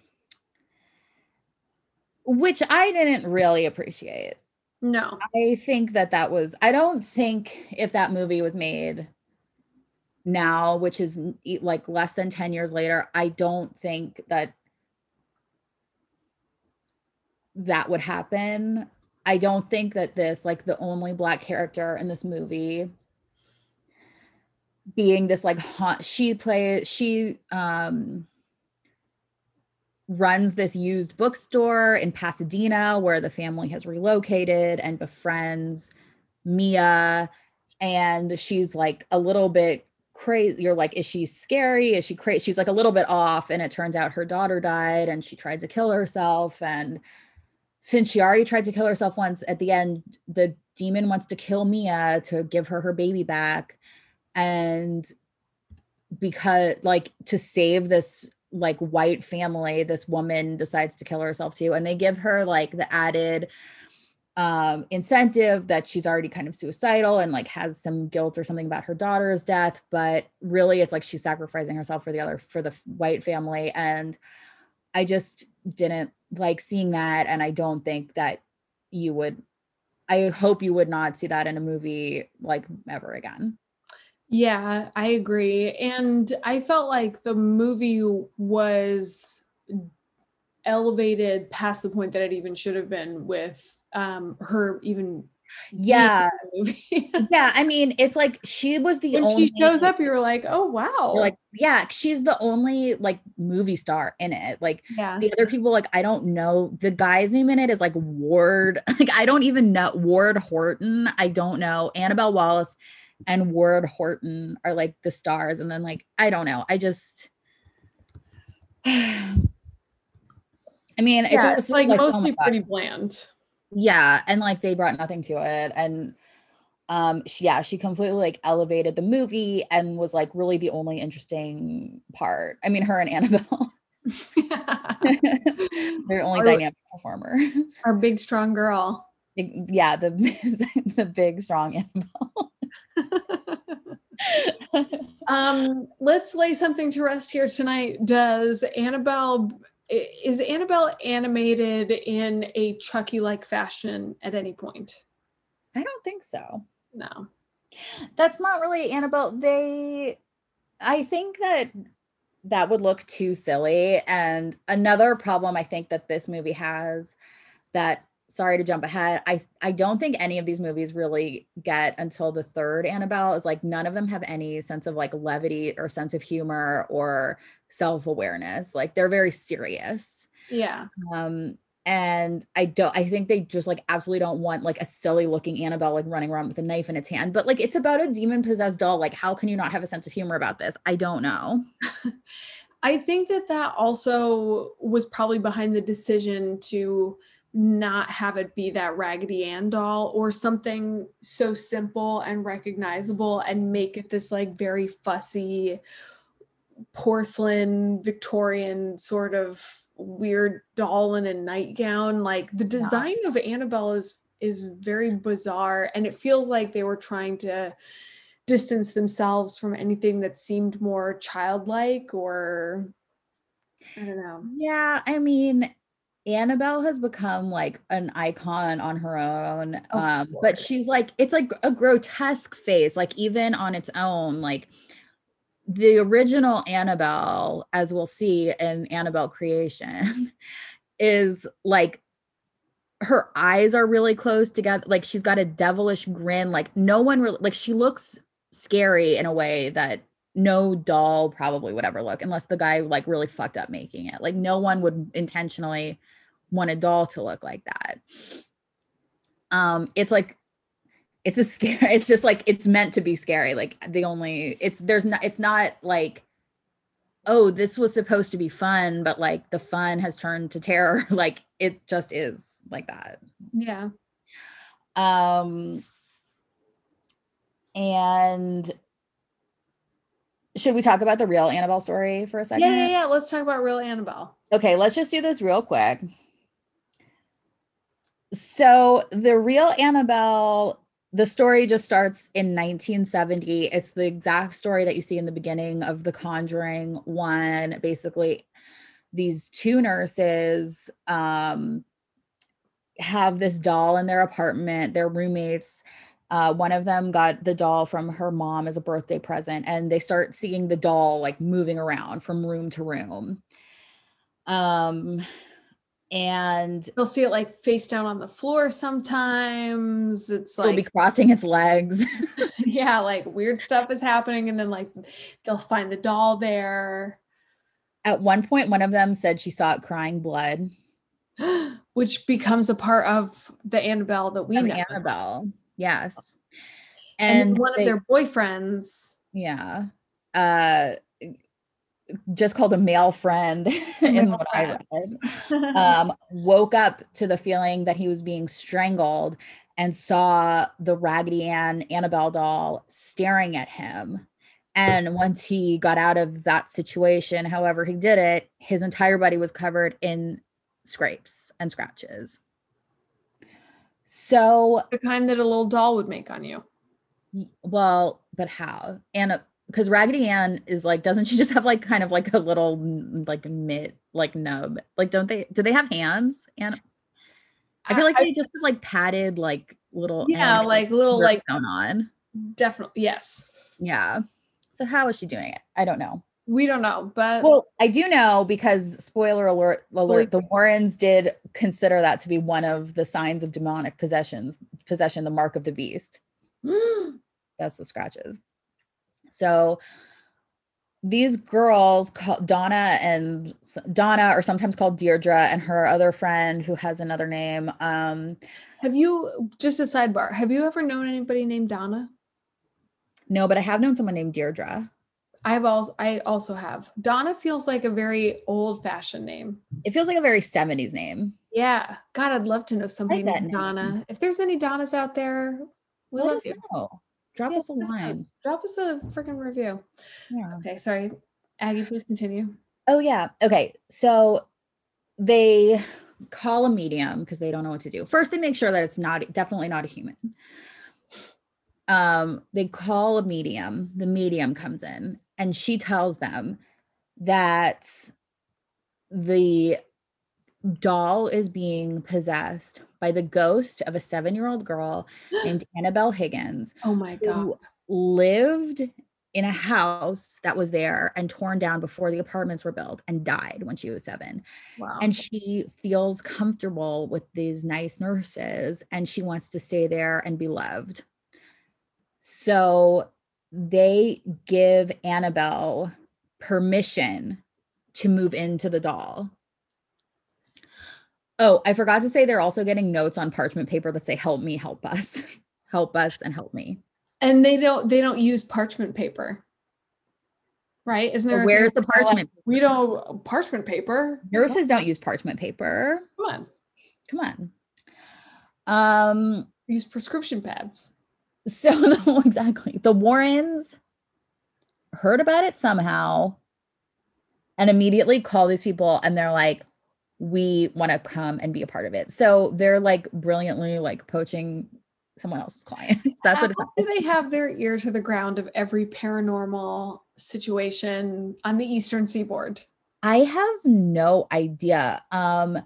Which I didn't really appreciate. No. I think that that was I don't think if that movie was made now which is like less than 10 years later I don't think that that would happen I don't think that this, like the only black character in this movie, being this like haunt, she plays, she um runs this used bookstore in Pasadena where the family has relocated and befriends Mia. And she's like a little bit crazy. You're like, is she scary? Is she crazy? She's like a little bit off. And it turns out her daughter died and she tried to kill herself. And since she already tried to kill herself once at the end, the demon wants to kill Mia to give her her baby back. And because, like, to save this like white family this woman decides to kill herself too and they give her like the added um incentive that she's already kind of suicidal and like has some guilt or something about her daughter's death but really it's like she's sacrificing herself for the other for the white family and i just didn't like seeing that and i don't think that you would i hope you would not see that in a movie like ever again Yeah, I agree. And I felt like the movie was elevated past the point that it even should have been with um her even yeah yeah i mean it's like she was the when only she shows up, you're like, oh wow. Like yeah she's the only like movie star in it like yeah. the other people like i don't know the guy's name in it is like ward like i don't even know ward horton i don't know annabelle wallis and ward horton are like the stars and then like i don't know i just i mean it's yeah, it's like, oh mostly God. pretty bland. yeah and like they brought nothing to it and um she, yeah she completely like elevated the movie and was like really the only interesting part i mean her and annabelle they're only Our- dynamic performers Our big strong girl. yeah the the big strong annabelle um, let's lay something to rest here tonight. Does Annabelle is Annabelle animated in a Chucky-like fashion at any point? i don't think so No. that's not really annabelle they i think that that would look too silly and another problem i think that this movie has that sorry to jump ahead i i don't think any of these movies really get until the third annabelle is like none of them have any sense of like levity or sense of humor or self-awareness. Like they're very serious. Yeah. um and i don't i think they just like absolutely don't want like a silly looking annabelle like running around with a knife in its hand. But like it's about a demon possessed doll. Like how can you not have a sense of humor about this? I don't know. I think that that also was probably behind the decision to not have it be that Raggedy Ann doll or something so simple and recognizable and make it this like very fussy porcelain Victorian sort of weird doll in a nightgown. Like the design of Annabelle is is very bizarre and it feels like they were trying to distance themselves from anything that seemed more childlike or I don't know. yeah i mean annabelle has become like an icon on her own um but she's like it's like a grotesque face like even on its own like the original annabelle as we'll see in annabelle creation is like her eyes are really close together like she's got a devilish grin like no one really like she looks scary in a way that no doll probably would ever look unless the guy like really fucked up making it. Like no one would intentionally want a doll to look like that. Um it's like it's a scare it's just like it's meant to be scary like the only it's there's not it's not like oh this was supposed to be fun but like the fun has turned to terror. Like it just is like that. Yeah. um and should we talk about the real annabelle story for a second Yeah, yeah, yeah. Let's talk about real Annabelle. Okay, let's just do this real quick. So, the real Annabelle, the story just starts in 1970. It's the exact story that you see in the beginning of The Conjuring 1. Basically, these two nurses um, have this doll in their apartment, their roommates. Uh, one of them got the doll from her mom as a birthday present, and they start seeing the doll like moving around from room to room um and They'll see it like face down on the floor sometimes. It's like it'll be crossing its legs. yeah, like weird stuff is happening. And then like they'll find the doll there, At one point, one of them said she saw it crying blood. which becomes a part of the Annabelle that we of know. Annabelle. Yes. And, And, one they- of their boyfriends. yeah. Uh just called a male friend in what I read. Um, woke up to the feeling that he was being strangled and saw the Raggedy Ann Annabelle doll staring at him. And once he got out of that situation, however he did it, his entire body was covered in scrapes and scratches. So the kind that a little doll would make on you. Well, but how? And because Raggedy Ann is like, doesn't she just have like kind of like a little like mitt, like nub? Like, don't they? Do they have hands? And I feel like they just have like padded like little yeah, like little like going on. definitely yes. Yeah. So how is she doing it? I don't know. We don't know, but Well, I do know because spoiler alert, alert, the Warrens did consider that to be one of the signs of demonic possessions, possession, the mark of the beast. that's the scratches. So these girls, Donna and Donna, are sometimes called Deirdre, and her other friend who has another name. Um, have you just a sidebar? Have you ever known anybody named Donna? no, but I have known someone named Deirdre. I've also I also have. Donna feels like a very old fashioned name. It feels like a very 70s name. Yeah. God, I'd love to know somebody that named name. Donna. If there's any Donnas out there, we Let love you. know. Drop Yeah, us a let us know. line. Drop us a freaking review. Yeah. Okay, sorry. Aggie, please continue. Oh yeah. Okay. So they call a medium because they don't know what to do. First, they make sure that it's not definitely not a human. Um, they call a medium. The medium comes in and she tells them that the doll is being possessed by the ghost of a seven-year-old girl named Annabelle Higgins Oh my god. who lived in a house that was there and torn down before the apartments were built and died when she was seven. Wow. And she feels comfortable with these nice nurses and she wants to stay there and be loved. So they give Annabelle permission to move into the doll. Oh, I forgot to say they're also getting notes on parchment paper that say, Help me, help us, help us, and help me. and they don't they don't use parchment paper. Right? Isn't there where's the they're like, parchment? we don't parchment paper. Nurses don't use parchment paper. Come on. Come on. Um, Use prescription pads. So the, exactly. The Warrens heard about it somehow and immediately call these people and they're like, we want to come and be a part of it. So they're like brilliantly like poaching someone else's clients. That's what it's do they have their ear to the ground of every paranormal situation on the eastern seaboard? I have no idea. Um,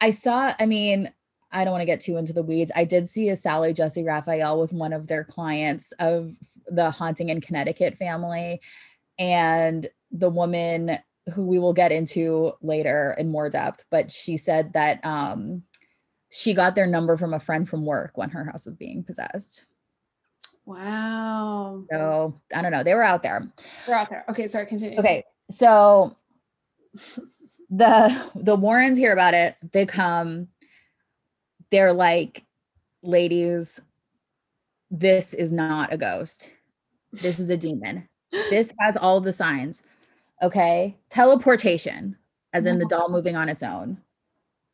I saw, I mean, I don't want to get too into the weeds. I did see a Sally Jessy Raphael with one of their clients of the Haunting in Connecticut family. And the woman who we will get into later in more depth, but she said that um, she got their number from a friend from work when her house was being possessed. Wow. So I don't know. They were out there. We're out there. Okay, sorry, continue. Okay, so the the Warrens hear about it. They come. They're like, ladies, this is not a ghost. This is a demon. This has all the signs. Okay, teleportation, as in the uh-huh. doll moving on its own.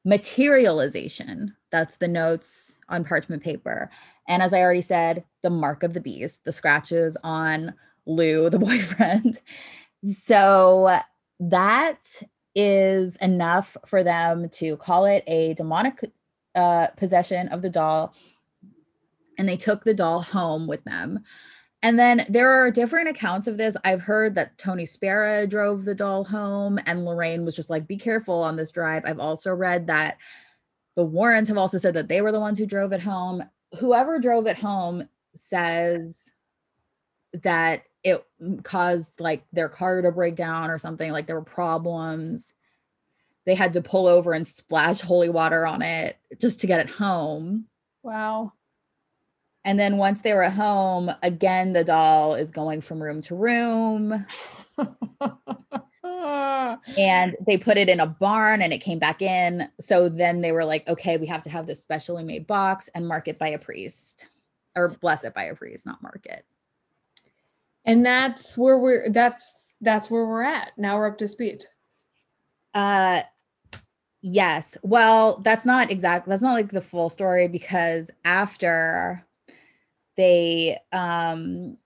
Materialization. That's the notes on parchment paper. And as I already said, the mark of the beast, the scratches on Lou, the boyfriend. So that is enough for them to call it a demonic uh, possession of the doll. And they took the doll home with them. And then there are different accounts of this. I've heard that Tony Spera drove the doll home and Lorraine was just like, be careful on this drive. I've also read that the Warrens have also said that they were the ones who drove it home. Whoever drove it home says that it caused like their car to break down or something, like there were problems. They had to pull over and splash holy water on it just to get it home. Wow. And then once they were home, again, the doll is going from room to room. and they put it in a barn and it came back in. So then they were like, okay, we have to have this specially made box and mark it by a priest or bless it by a priest, not mark it. and that's where we're that's that's where we're at. Now we're up to speed. Uh yes. Well, that's not exact that's not like the full story because after they um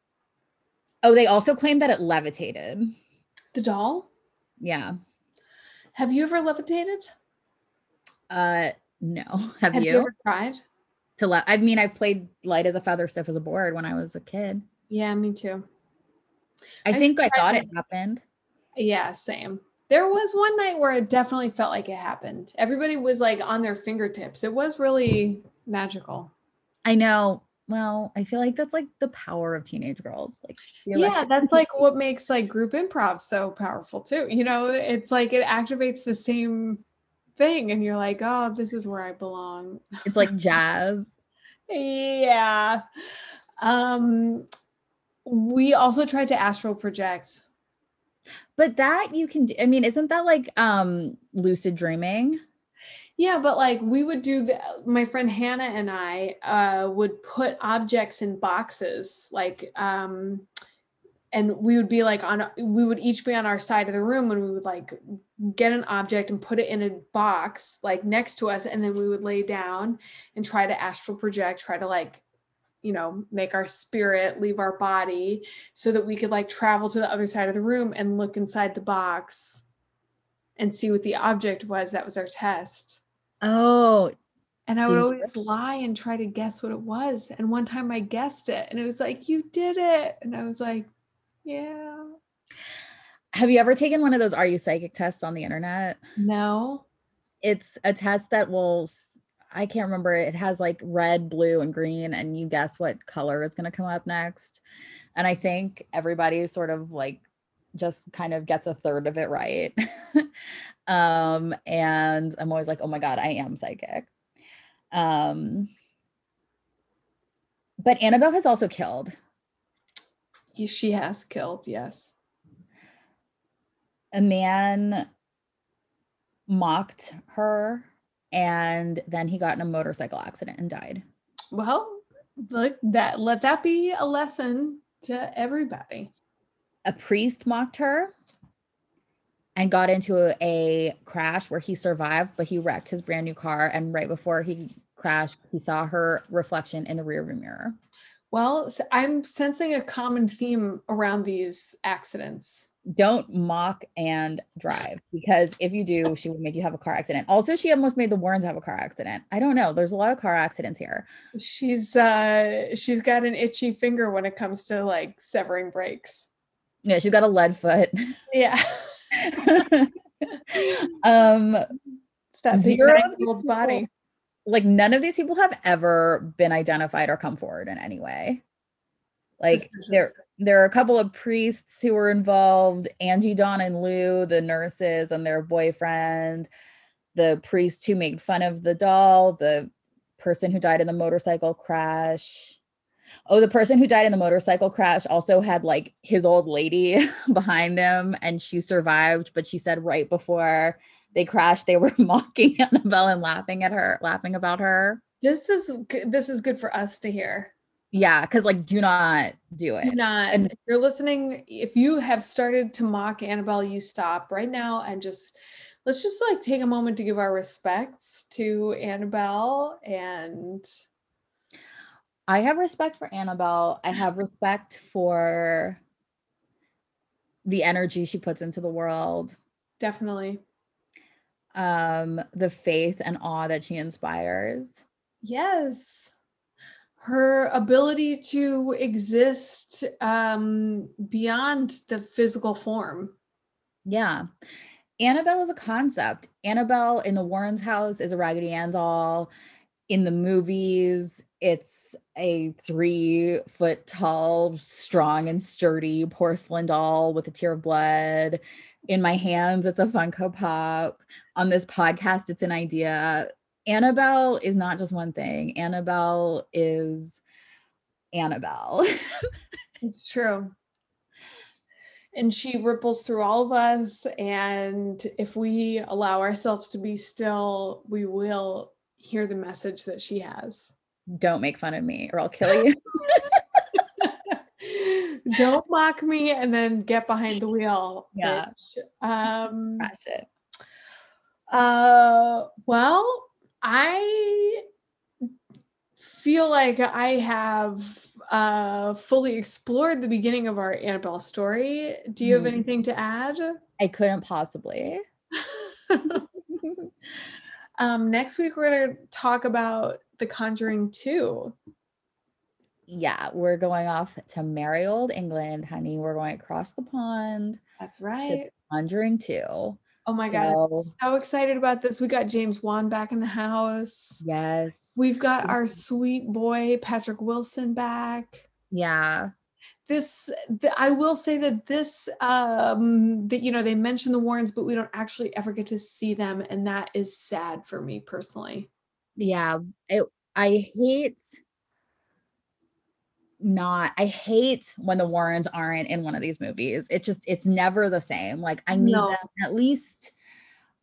oh they also claimed that it levitated. The doll? Yeah. Have you ever levitated? Uh no. Have, Have you? you ever tried? to le- I mean I've played light as a feather stiff as a board when I was a kid. Yeah, me too. I, I think I thought it. it happened. Yeah, same. There was one night where it definitely felt like it happened. Everybody was like on their fingertips. It was really magical. I know. Well, I feel like that's like the power of teenage girls. Like Yeah, that's like what makes like group improv so powerful too. You know, it's like it activates the same thing and you're like, "Oh, this is where I belong." it's like jazz. Yeah. Um we also tried to astral project. But that you can I mean, isn't that like um lucid dreaming? Yeah, but like we would do the my friend Hannah and I uh would put objects in boxes like um and we would be like on we would each be on our side of the room and we would like get an object and put it in a box like next to us and then we would lay down and try to astral project try to like you know make our spirit leave our body so that we could like travel to the other side of the room and look inside the box and see what the object was that was our test Oh, and I would always lie and try to guess what it was. And one time I guessed it and it was like, you did it. And I was like, yeah, have you ever taken one of those are you psychic tests on the internet? no. It's a test that will I can't remember. It has like red, blue, and green, and you guess what color is going to come up next. And I think everybody sort of like just kind of gets a third of it right. um, and I'm always like, oh my God, I am psychic. Um, but Annabelle has also killed. She has killed, yes. A man mocked her, and then he got in a motorcycle accident and died. Well, like that, let that be a lesson to everybody. a priest mocked her and got into a, a crash where he survived, but he wrecked his brand new car. And right before he crashed, he saw her reflection in the rearview mirror. Well, I'm sensing a common theme around these accidents. Don't mock and drive because if you do, she will make you have a car accident. Also, she almost made the Warrens have a car accident. I don't know. There's a lot of car accidents here. She's uh she's got an itchy finger when it comes to like severing brakes. Yeah, she's got a lead foot. Yeah. um, It's that Zero of these nine-year-old's people- body. like none of these people have ever been identified or come forward in any way. Like Suspicious. There are a couple of priests who were involved angie dawn and lou the nurses and their boyfriend the priest who made fun of the doll the person who died in the motorcycle crash oh the person who died in the motorcycle crash also had like his old lady behind him and she survived but she said right before they crashed they were mocking annabelle and laughing at her laughing about her This is this is good for us to hear. Yeah because like do not do it. Do not. And- if you're listening, if you have started to mock Annabelle, you stop right now and just let's just like take a moment to give our respects to Annabelle and I have respect for Annabelle. I have respect for the energy she puts into the world, definitely. Um, the faith and awe that she inspires. yes her ability to exist um beyond the physical form Yeah. Annabelle is a concept. Annabelle in the Warrens house is a Raggedy Ann doll. in the movies, it's a three foot tall, strong and sturdy porcelain doll with a tear of blood. In my hands, it's a Funko Pop. On this podcast, it's an idea. Annabelle is not just one thing, Annabelle is Annabelle. It's true. And she ripples through all of us. And if we allow ourselves to be still, we will hear the message that she has. Don't make fun of me or I'll kill you. Don't mock me and then get behind the wheel. Yeah. bitch. Um, Crash it. uh, well, I feel like I have uh, fully explored the beginning of our Annabelle story. Do you have Mhm. anything to add? I couldn't possibly. um, next week, we're going to talk about The Conjuring 2. yeah, we're going off to merry old England, honey. We're going across the pond, That's right. Conjuring 2. Oh my God. So, So excited about this. We got James Wan back in the house. yes. We've got our sweet boy, Patrick Wilson, back. yeah. this th- i will say that this um that you know they mention the warrens but we don't actually ever get to see them and that is sad for me personally Yeah. It, I hate not I hate when the Warrens aren't in one of these movies. It just it's never the same. Like I need No. them at least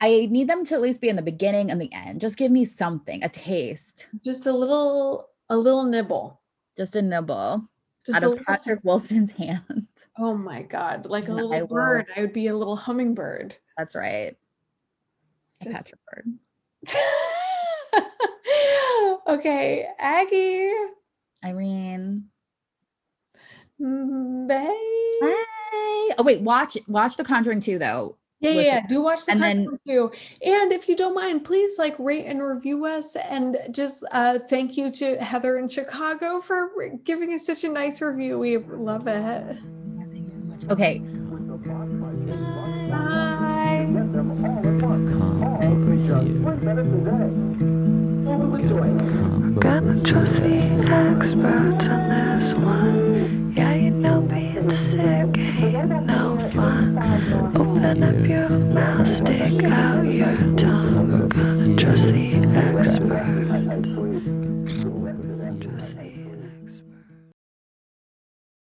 I need them to at least be in the beginning and the end. Just give me something, a taste, just a little a little nibble just a nibble just out a of little- Patrick Wilson's hand. oh my god like a And I little will- bird i would be a little hummingbird That's right. A Just- Patrick bird. okay aggie Irene. Mm, babe. Hey. Oh wait, watch watch The Conjuring 2 though. Yeah, yeah, yeah. Do watch the And then- too. And if you don't mind, please like rate and review us. And just uh, thank you to Heather in Chicago for giving us such a nice review. We love it. Yeah, thank you so much. Okay. With the box fight, it's one Bye. Get them all at once. All for just three minutes a day. Full of joy. Gonna trust the experts on this one. Yeah, you know being sick ain't no fun. Open up your mouth, stick out your tongue. We're Gonna trust the experts.